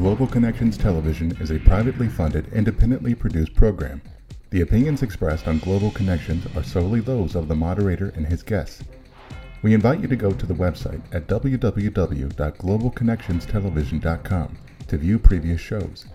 Global Connections Television is a privately funded, independently produced program. The opinions expressed on Global Connections are solely those of the moderator and his guests. We invite you to go to the website at www.globalconnectionstelevision.com to view previous shows.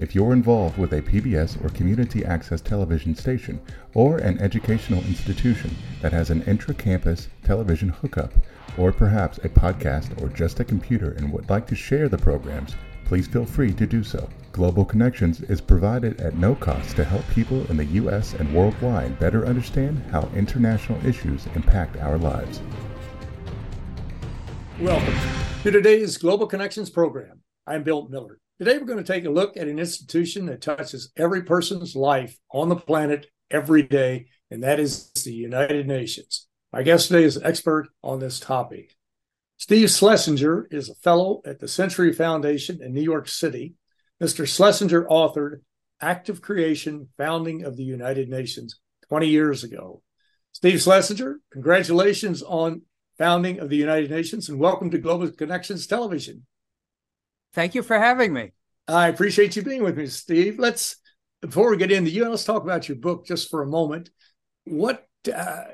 If you're involved with a PBS or community access television station or an educational institution that has an intra campus television hookup, or perhaps a podcast or just a computer and would like to share the programs, please feel free to do so. Global Connections is provided at no cost to help people in the U.S. and worldwide better understand how international issues impact our lives. Welcome to today's Global Connections program. I'm Bill Miller. Today, we're going to take a look at an institution that touches every person's life on the planet every day, and that is the United Nations. My guest today is an expert on this topic. Steve Schlesinger is a fellow at the Century Foundation in New York City. Mr. Schlesinger authored Act of Creation Founding of the United Nations 20 years ago. Steve Schlesinger, congratulations on founding of the United Nations, and welcome to Global Connections Television. Thank you for having me. I appreciate you being with me, Steve. Let's before we get into you, let's talk about your book just for a moment. What uh,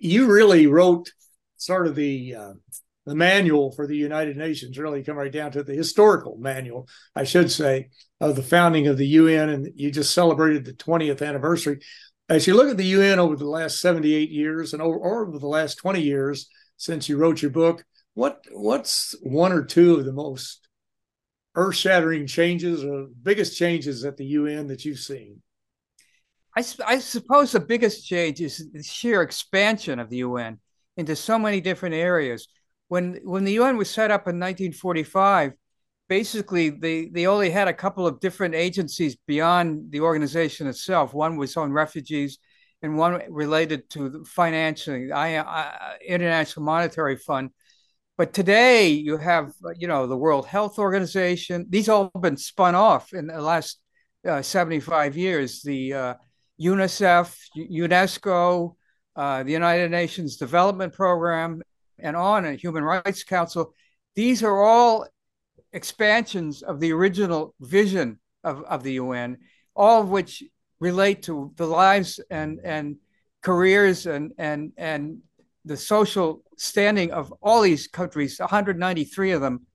you really wrote, sort of the uh, the manual for the United Nations, really come right down to the historical manual, I should say, of the founding of the UN, and you just celebrated the 20th anniversary. As you look at the UN over the last 78 years and over, over the last 20 years, since you wrote your book. What what's one or two of the most earth-shattering changes or biggest changes at the UN that you've seen? I, I suppose the biggest change is the sheer expansion of the UN into so many different areas. When when the UN was set up in 1945, basically they they only had a couple of different agencies beyond the organization itself. One was on refugees, and one related to financing, I, I, International Monetary Fund. But today you have, you know, the World Health Organization. These all been spun off in the last uh, 75 years. The uh, UNICEF, UNESCO, uh, the United Nations Development Program, and on, and Human Rights Council. These are all expansions of the original vision of, of the UN, all of which relate to the lives and and careers and and and the social standing of all these countries 193 of them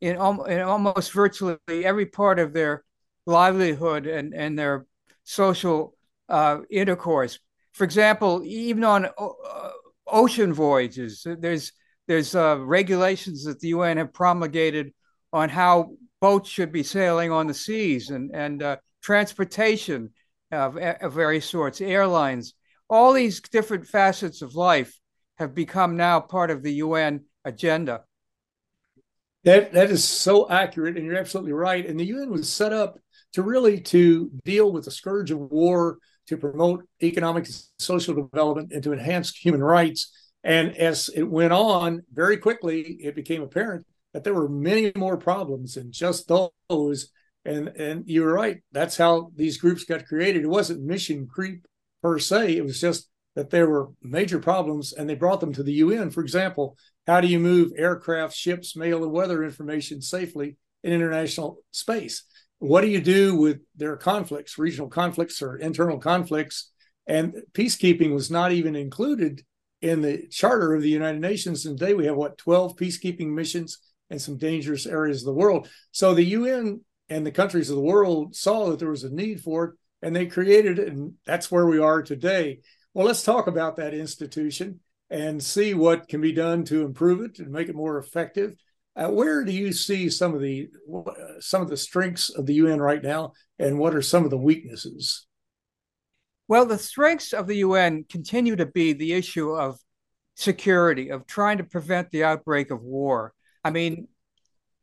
in, in almost virtually every part of their livelihood and and their social uh, intercourse for example even on uh, ocean voyages there's there's uh, regulations that the UN have promulgated on how boats should be sailing on the seas and and uh, transportation of, of various sorts, airlines, all these different facets of life have become now part of the UN agenda. That that is so accurate, and you're absolutely right. And the UN was set up to really to deal with the scourge of war, to promote economic and social development, and to enhance human rights. And as it went on, very quickly, it became apparent that there were many more problems than just those and and you're right. That's how these groups got created. It wasn't mission creep per se. It was just that there were major problems, and they brought them to the UN. For example, how do you move aircraft, ships, mail, and weather information safely in international space? What do you do with their conflicts, regional conflicts or internal conflicts? And peacekeeping was not even included in the charter of the United Nations. And today we have what 12 peacekeeping missions in some dangerous areas of the world. So the UN and the countries of the world saw that there was a need for it and they created it and that's where we are today well let's talk about that institution and see what can be done to improve it and make it more effective uh, where do you see some of the some of the strengths of the un right now and what are some of the weaknesses well the strengths of the un continue to be the issue of security of trying to prevent the outbreak of war i mean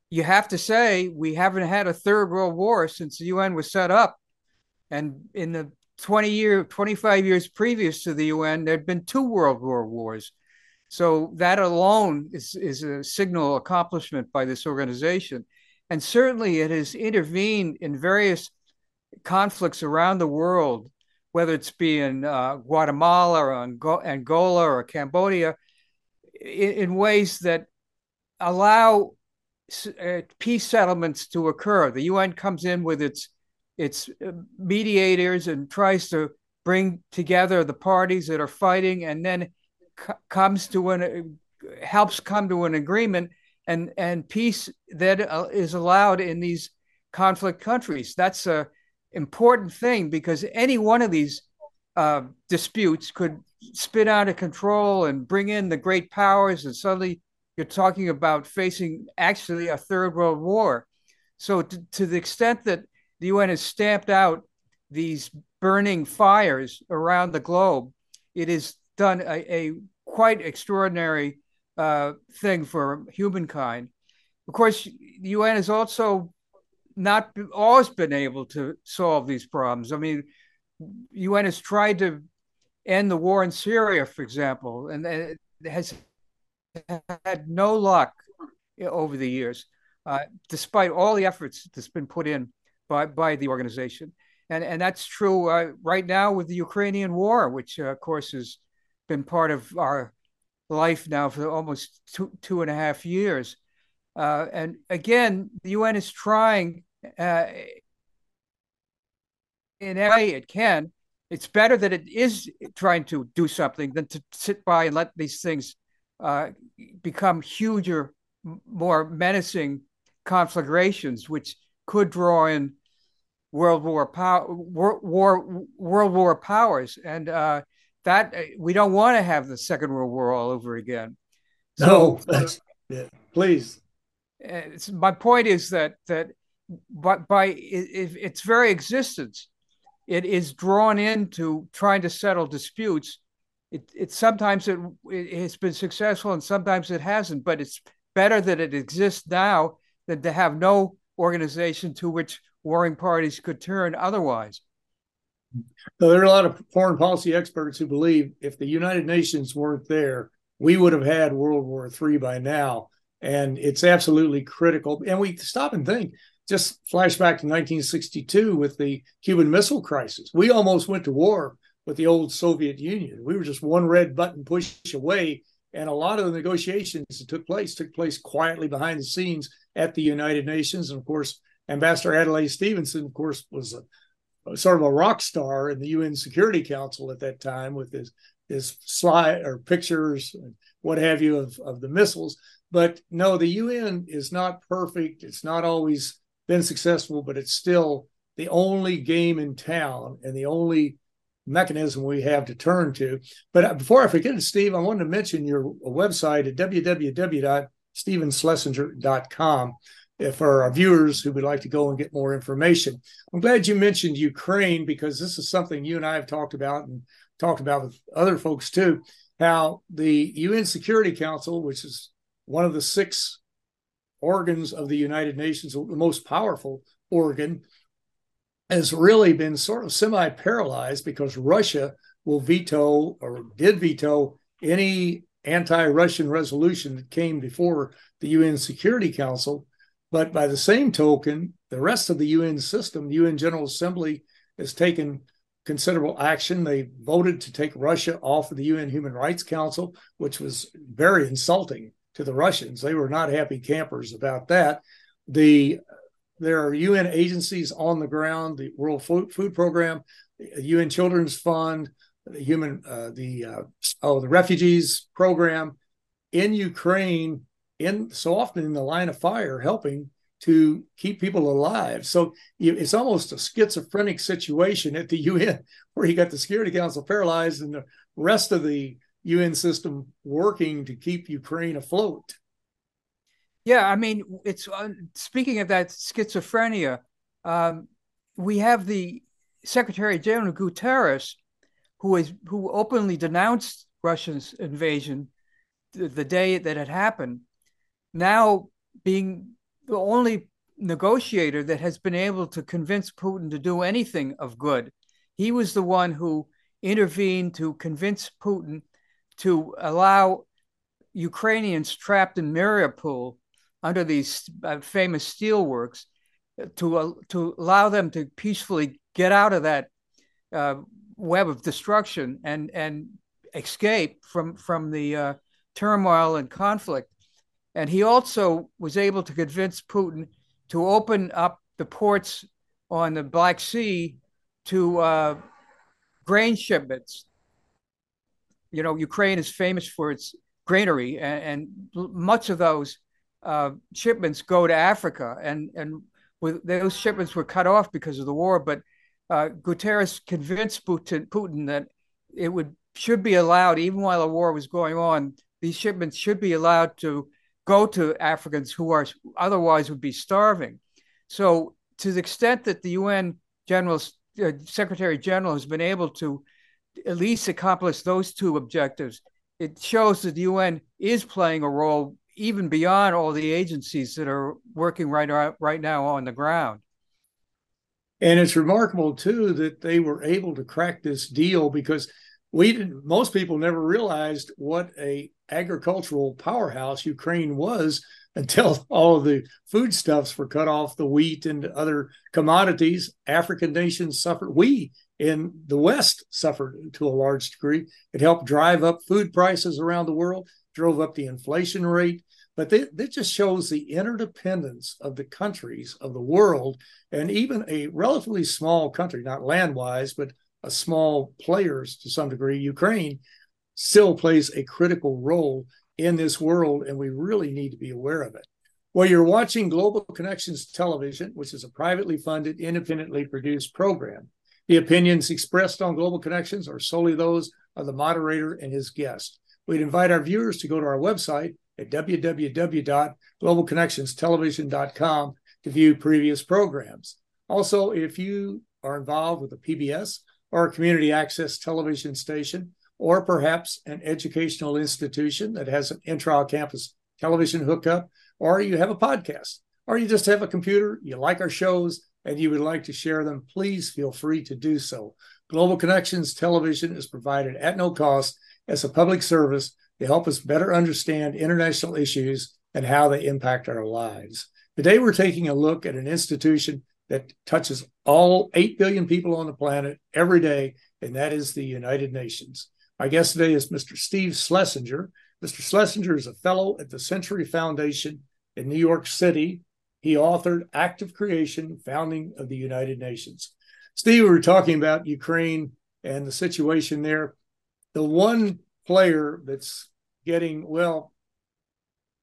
you have to say we haven't had a third world war since the UN was set up. And in the 20 year, 25 years previous to the UN, there'd been two world war wars. So that alone is, is a signal accomplishment by this organization. And certainly it has intervened in various conflicts around the world, whether it's be in uh, Guatemala or Angola or Cambodia, in, in ways that allow uh, peace settlements to occur. The UN comes in with its its uh, mediators and tries to bring together the parties that are fighting, and then comes to an helps come to an agreement, and and peace that uh, is allowed in these conflict countries. That's a important thing because any one of these uh, disputes could spin out of control and bring in the great powers, and suddenly you're talking about facing actually a third world war. So, to, the extent that the UN has stamped out these burning fires around the globe, it has done a, a quite extraordinary uh, thing for humankind. Of course, the UN has also not always been able to solve these problems. I mean, UN has tried to end the war in Syria, for example, and it has had no luck over the years, uh, despite all the efforts that's been put in by by the organization. And and that's true uh, right now with the Ukrainian war, which uh, of course has been part of our life now for almost two two and a half years. Uh, and again, the UN is trying uh, in any way it can. It's better that it is trying to do something than to sit by and let these things uh, become huger, more menacing conflagrations, which could draw in world war power, war, war world war powers, and uh, that uh, we don't want to have the Second World War all over again. So, no, yeah, please. my point is that that but by it, its very existence, it is drawn into trying to settle disputes. It, it sometimes it, it has been successful and sometimes it hasn't, but it's better that it exists now than to have no organization to which warring parties could turn otherwise. So there are a lot of foreign policy experts who believe if the United Nations weren't there, we would have had World War III by now. And it's absolutely critical. And we stop and think just flash back to 1962 with the Cuban Missile Crisis. We almost went to war with the old Soviet Union. We were just one red button push away. And a lot of the negotiations that took place took place quietly behind the scenes at the United Nations. And of course, Ambassador Adlai Stevenson, of course, was a sort of a rock star in the UN Security Council at that time with his his slide or pictures what have you of, of the missiles. But no, the UN is not perfect. It's not always been successful, but it's still the only game in town and the only mechanism we have to turn to. But uh, before I forget it, Steve, I wanted to mention your website at www.stevenschlesinger.com Uh, for our viewers who would like to go and get more information. I'm glad you mentioned Ukraine because this is something you and I have talked about and talked about with other folks too. How the UN Security Council, which is one of the six organs of the United Nations, the most powerful organ, has really been sort of semi paralyzed because Russia will veto or did veto any anti Russian resolution that came before the UN Security Council. But by the same token, the rest of the UN system, the UN General Assembly, has taken considerable action. They voted to take Russia off of the UN Human Rights Council, which was very insulting to the Russians. They were not happy campers about that. The there are UN agencies on the ground, the World Food, Program, the UN Children's Fund, the human uh, the uh, oh the refugees program in Ukraine in so often in the line of fire helping to keep people alive. So it's almost a schizophrenic situation at the UN where you got the Security Council paralyzed and the rest of the UN system working to keep Ukraine afloat. Yeah, I mean, it's uh, speaking of that schizophrenia. Um, we have the Secretary General Guterres, who is who openly denounced Russia's invasion the, the day that it happened. Now being the only negotiator that has been able to convince Putin to do anything of good. He was the one who intervened to convince Putin to allow Ukrainians trapped in Mariupol under these uh, famous steelworks to uh, to allow them to peacefully get out of that uh, web of destruction and and escape from from the uh, turmoil and conflict. And he also was able to convince Putin to open up the ports on the Black Sea to uh, grain shipments. You know, Ukraine is famous for its granary, and, and much of those uh, shipments go to Africa, and and with those shipments were cut off because of the war. But uh, Guterres convinced Putin, Putin that it would should be allowed, even while the war was going on, these shipments should be allowed to go to Africans who are otherwise would be starving. So, to the extent that the UN General uh, Secretary General has been able to at least accomplish those two objectives, it shows that the UN is playing a role even beyond all the agencies that are working right right now on the ground. And it's remarkable too that they were able to crack this deal because we most people never realized what a agricultural powerhouse Ukraine was until all of the foodstuffs were cut off, the wheat and other commodities. African nations suffered. We in the West suffered to a large degree. It helped drive up food prices around the world, drove up the inflation rate. But that just shows the interdependence of the countries of the world, and even a relatively small country, not land wise, but small players to some degree, Ukraine still plays a critical role in this world, and we really need to be aware of it. Well, you're watching Global Connections Television, which is a privately funded, independently produced program. The opinions expressed on Global Connections are solely those of the moderator and his guest. We'd invite our viewers to go to our website at www.globalconnectionstelevision.com to view previous programs. Also, if you are involved with the PBS or a community access television station, or perhaps an educational institution that has an intra campus television hookup, or you have a podcast, or you just have a computer, you like our shows, and you would like to share them, please feel free to do so. Global Connections Television is provided at no cost as a public service to help us better understand international issues and how they impact our lives. Today, we're taking a look at an institution that touches all 8 billion people on the planet every day, and that is the United Nations. My guest today is Mr. Steve Schlesinger. Mr. Schlesinger is a fellow at the Century Foundation in New York City. He authored Act of Creation, Founding of the United Nations. Steve, we were talking about Ukraine and the situation there. The one player that's getting, well,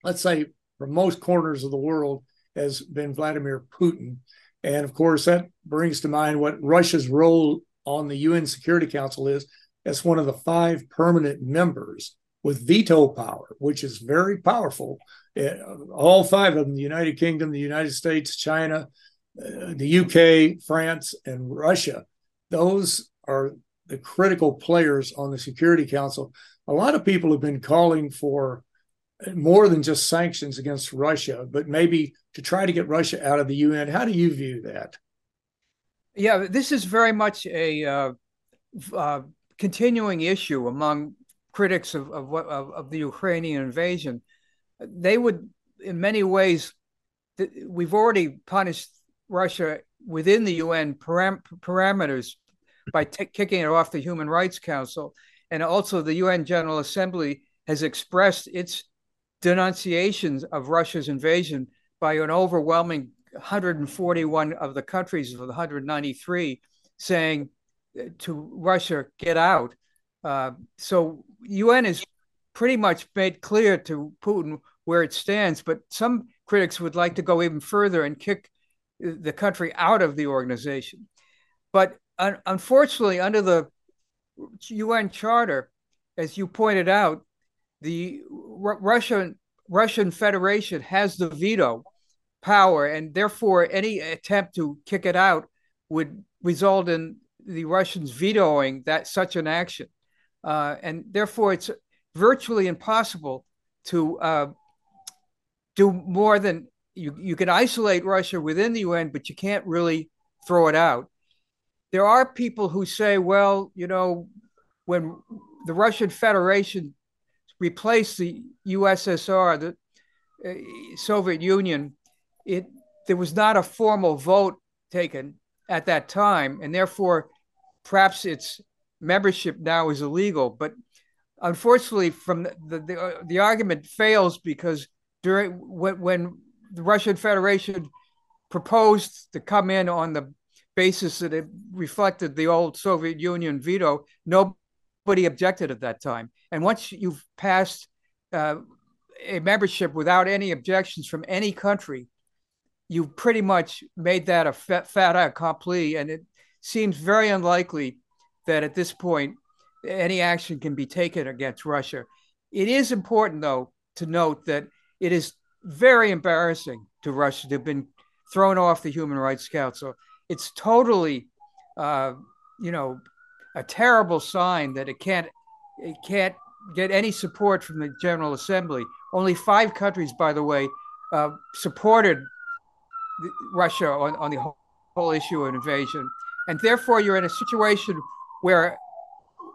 let's say from most corners of the world has been Vladimir Putin. And of course, that brings to mind what Russia's role on the UN Security Council is as one of the five permanent members with veto power, which is very powerful. Uh, all five of them the United Kingdom, the United States, China, uh, the UK, France, and Russia those are the critical players on the Security Council. A lot of people have been calling for more than just sanctions against Russia, but maybe to try to get Russia out of the UN. How do you view that? Yeah, this is very much a uh, uh, continuing issue among critics of of, of, of the Ukrainian invasion. They would, in many ways, we've already punished Russia within the UN param- parameters by t- kicking it off the Human Rights Council, and also the UN General Assembly has expressed its denunciations of Russia's invasion by an overwhelming 141 of the countries of the 193 saying to Russia get out. Uh, so UN has pretty much made clear to Putin where it stands, but some critics would like to go even further and kick the country out of the organization. But un- unfortunately, under the UN Charter, as you pointed out, the R- Russian Russian Federation has the veto power, and therefore any attempt to kick it out would result in the Russians vetoing that such an action, uh, and therefore it's virtually impossible to uh, do more than you. You can isolate Russia within the UN, but you can't really throw it out. There are people who say, well, you know, when the Russian Federation replaced the USSR, the uh, Soviet Union, it there was not a formal vote taken at that time, and therefore perhaps its membership now is illegal. But unfortunately, from the the, the, uh, the argument fails because during when, when the Russian Federation proposed to come in on the basis that it reflected the old Soviet Union veto, nobody objected at that time. And once you've passed uh, a membership without any objections from any country, you've pretty much made that a fait accompli. And it seems very unlikely that at this point any action can be taken against Russia. It is important, though, to note that it is very embarrassing to Russia to have been thrown off the Human Rights Council. It's totally, uh, you know, a terrible sign that it can't it can't get any support from the General Assembly. Only five countries, by the way, uh, supported Russia on, on the whole, whole issue of invasion. And therefore, you're in a situation where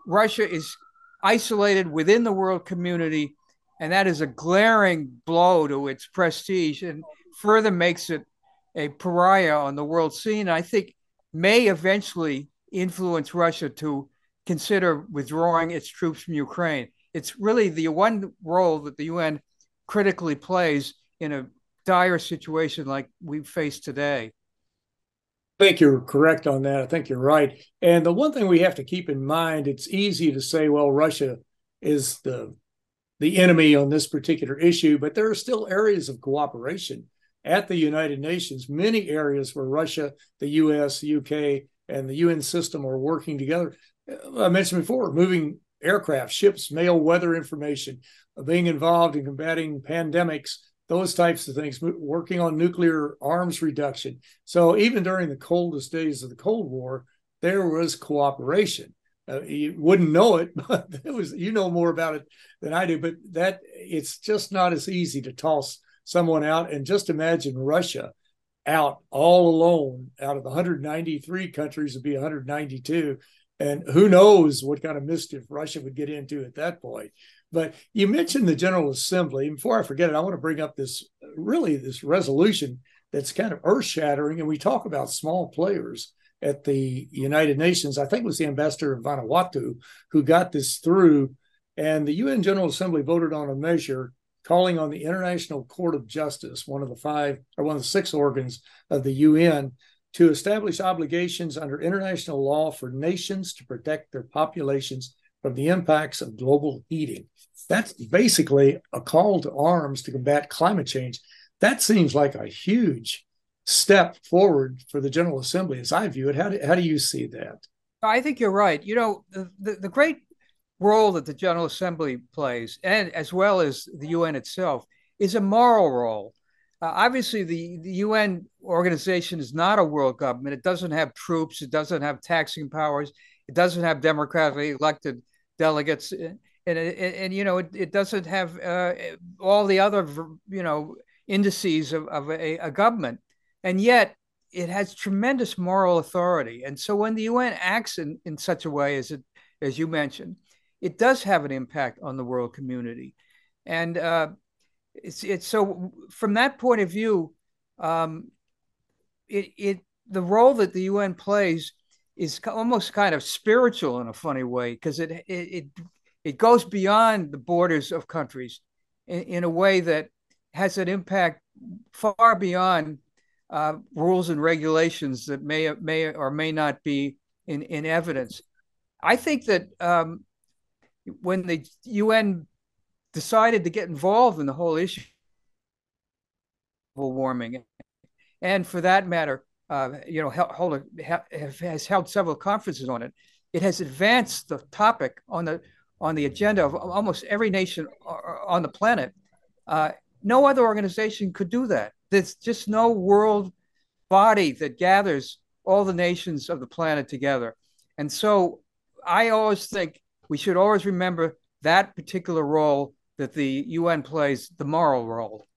Russia is isolated within the world community, and that is a glaring blow to its prestige and further makes it a pariah on the world scene. I think may eventually influence Russia to consider withdrawing its troops from Ukraine. It's really the one role that the UN critically plays in a dire situation like we face today. I think you're correct on that. I think you're right. And the one thing we have to keep in mind, it's easy to say, well, Russia is the the enemy on this particular issue, but there are still areas of cooperation at the United Nations, many areas where Russia, the US, UK, and the UN system are working together. I mentioned before, moving aircraft, ships, mail weather information, being involved in combating pandemics, those types of things, working on nuclear arms reduction. So even during the coldest days of the Cold War, there was cooperation. Uh, you wouldn't know it, but it was you know more about it than I do. But that it's just not as easy to toss someone out. And just imagine Russia out all alone out of the 193 countries would be 192 and who knows what kind of mischief Russia would get into at that point. But you mentioned the General Assembly. Before I forget it, I want to bring up this really this resolution that's kind of earth shattering. And we talk about small players at the United Nations. I think it was the ambassador of Vanuatu who got this through. And the UN General Assembly voted on a measure calling on the International Court of Justice, one of the five or one of the six organs of the UN, to establish obligations under international law for nations to protect their populations from the impacts of global heating. That's basically a call to arms to combat climate change. That seems like a huge step forward for the General Assembly, as I view it. How do, how do you see that? I think you're right. You know, the, the, the great role that the General Assembly plays, and as well as the UN itself, is a moral role. Uh, obviously, the, the UN organization is not a world government. It doesn't have troops. It doesn't have taxing powers. It doesn't have democratically elected delegates, and and, and you know it, it doesn't have uh, all the other you know indices of, of a, a government, and yet it has tremendous moral authority. And so when the UN acts in, in such a way as it as you mentioned, it does have an impact on the world community, and uh, it's it's so from that point of view, um, it it the role that the UN plays is almost kind of spiritual in a funny way because it, it it goes beyond the borders of countries in, in a way that has an impact far beyond uh, rules and regulations that may may or may not be in, in evidence. I think that um, when the UN decided to get involved in the whole issue of warming, and for that matter, uh, you know, hold a, has held several conferences on it. It has advanced the topic on the on the agenda of almost every nation on the planet. Uh, no other organization could do that. There's just no world body that gathers all the nations of the planet together. And so I always think we should always remember that particular role that the UN plays, the moral role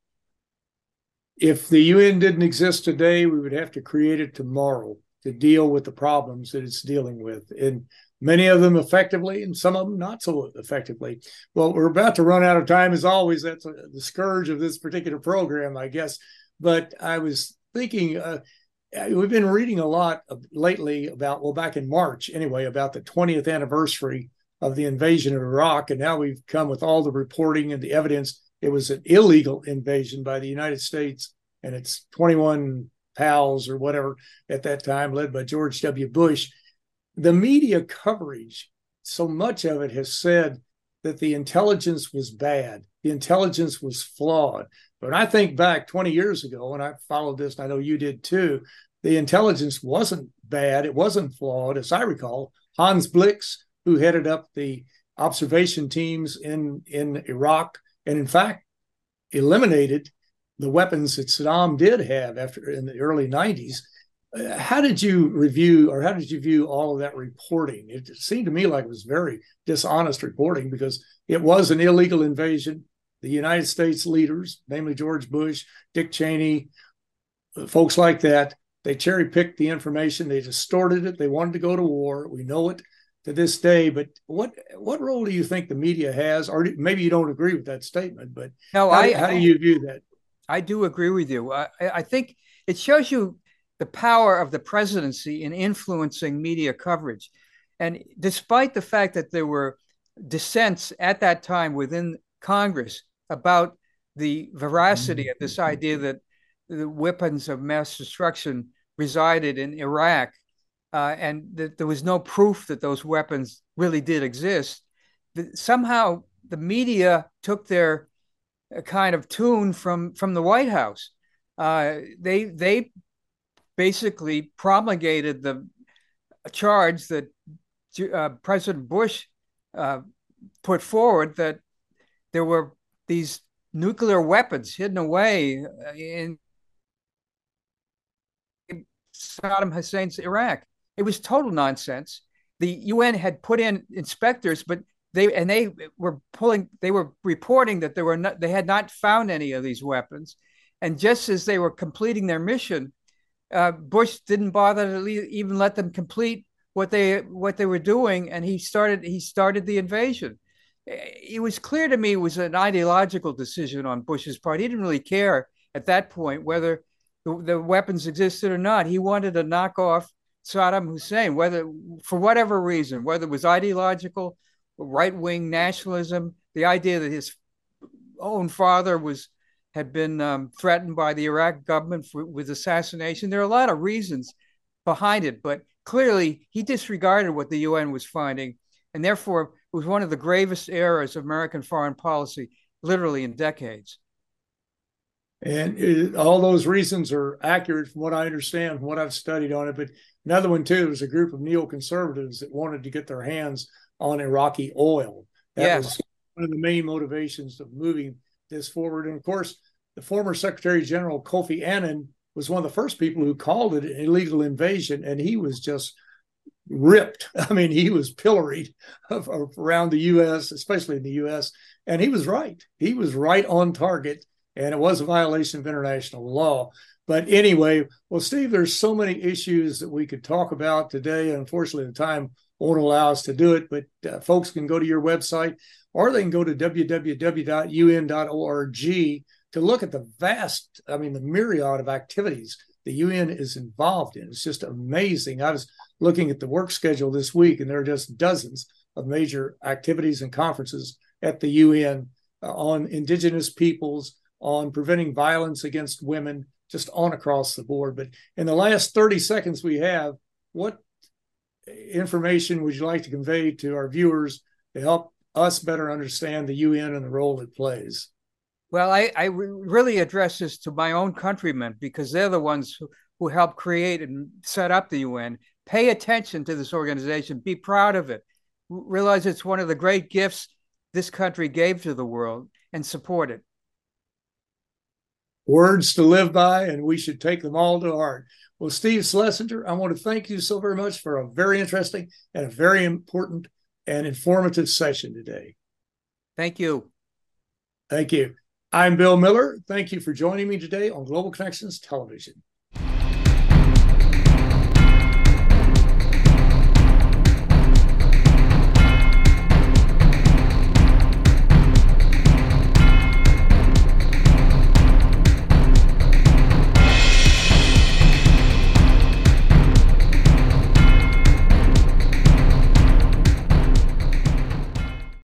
if the UN didn't exist today, we would have to create it tomorrow to deal with the problems that it's dealing with. And many of them effectively and some of them not so effectively. Well, we're about to run out of time as always. That's the scourge of this particular program, I guess. But I was thinking, uh, we've been reading a lot lately about, well, back in March anyway, about the 20th anniversary of the invasion of Iraq. And now we've come with all the reporting and the evidence it was an illegal invasion by the United States and its 21 pals or whatever at that time, led by George W. Bush. The media coverage, so much of it has said that the intelligence was bad, the intelligence was flawed. But I think back 20 years ago, and I followed this, and I know you did too, the intelligence wasn't bad, it wasn't flawed. As I recall, Hans Blix, who headed up the observation teams in, in Iraq, and in fact, eliminated the weapons that Saddam did have after in the early 90s. Uh, how did you review or how did you view all of that reporting? It seemed to me like it was very dishonest reporting because it was an illegal invasion. The United States leaders, namely George Bush, Dick Cheney, uh, folks like that, they cherry picked the information, they distorted it, they wanted to go to war. We know it to this day. But what what role do you think the media has, or maybe you don't agree with that statement? But no, how, I, how do you view that? I do agree with you. I, I think it shows you the power of the presidency in influencing media coverage. And despite the fact that there were dissents at that time within Congress about the veracity of this mm-hmm. idea that the weapons of mass destruction resided in Iraq uh, and that there was no proof that those weapons really did exist. somehow the media took their uh, kind of tune from from the White House. Uh, they they basically promulgated the charge that uh, President Bush uh, put forward that there were these nuclear weapons hidden away uh, in Saddam Hussein's Iraq. It was total nonsense. The UN had put in inspectors, but they and they were pulling. They were reporting that there were not, they had not found any of these weapons, and just as they were completing their mission, uh, Bush didn't bother to even let them complete what they what they were doing, and he started he started the invasion. It was clear to me it was an ideological decision on Bush's part. He didn't really care at that point whether the, the weapons existed or not. He wanted to knock off Saddam Hussein, whether for whatever reason, whether it was ideological, right wing nationalism, the idea that his own father was had been um, threatened by the Iraq government for, with assassination. There are a lot of reasons behind it, but clearly he disregarded what the UN was finding, and therefore it was one of the gravest errors of American foreign policy, literally in decades. And it, all those reasons are accurate from what I understand, from what I've studied on it. But another one, too, was a group of neoconservatives that wanted to get their hands on Iraqi oil. That yes. was one of the main motivations of moving this forward. And of course, the former Secretary General Kofi Annan was one of the first people who called it an illegal invasion, and he was just ripped. I mean, he was pilloried around the U.S., especially in the U.S., and he was right. He was right on target and it was a violation of international law. But anyway, well, Steve, there's so many issues that we could talk about today. Unfortunately, the time won't allow us to do it, but uh, folks can go to your website or they can go to www.un.org to look at the vast, I mean, the myriad of activities the UN is involved in. It's just amazing. I was looking at the work schedule this week, and there are just dozens of major activities and conferences at the UN uh, on indigenous peoples, on preventing violence against women, just on across the board. But in the last 30 seconds we have, what information would you like to convey to our viewers to help us better understand the UN and the role it plays? Well, I, I really address this to my own countrymen because they're the ones who, who helped create and set up the UN. Pay attention to this organization, be proud of it, realize it's one of the great gifts this country gave to the world, and support it words to live by, and we should take them all to heart. Well, Steve Schlesinger, I want to thank you so very much for a very interesting and a very important and informative session today. Thank you. Thank you. I'm Bill Miller. Thank you for joining me today on Global Connections Television.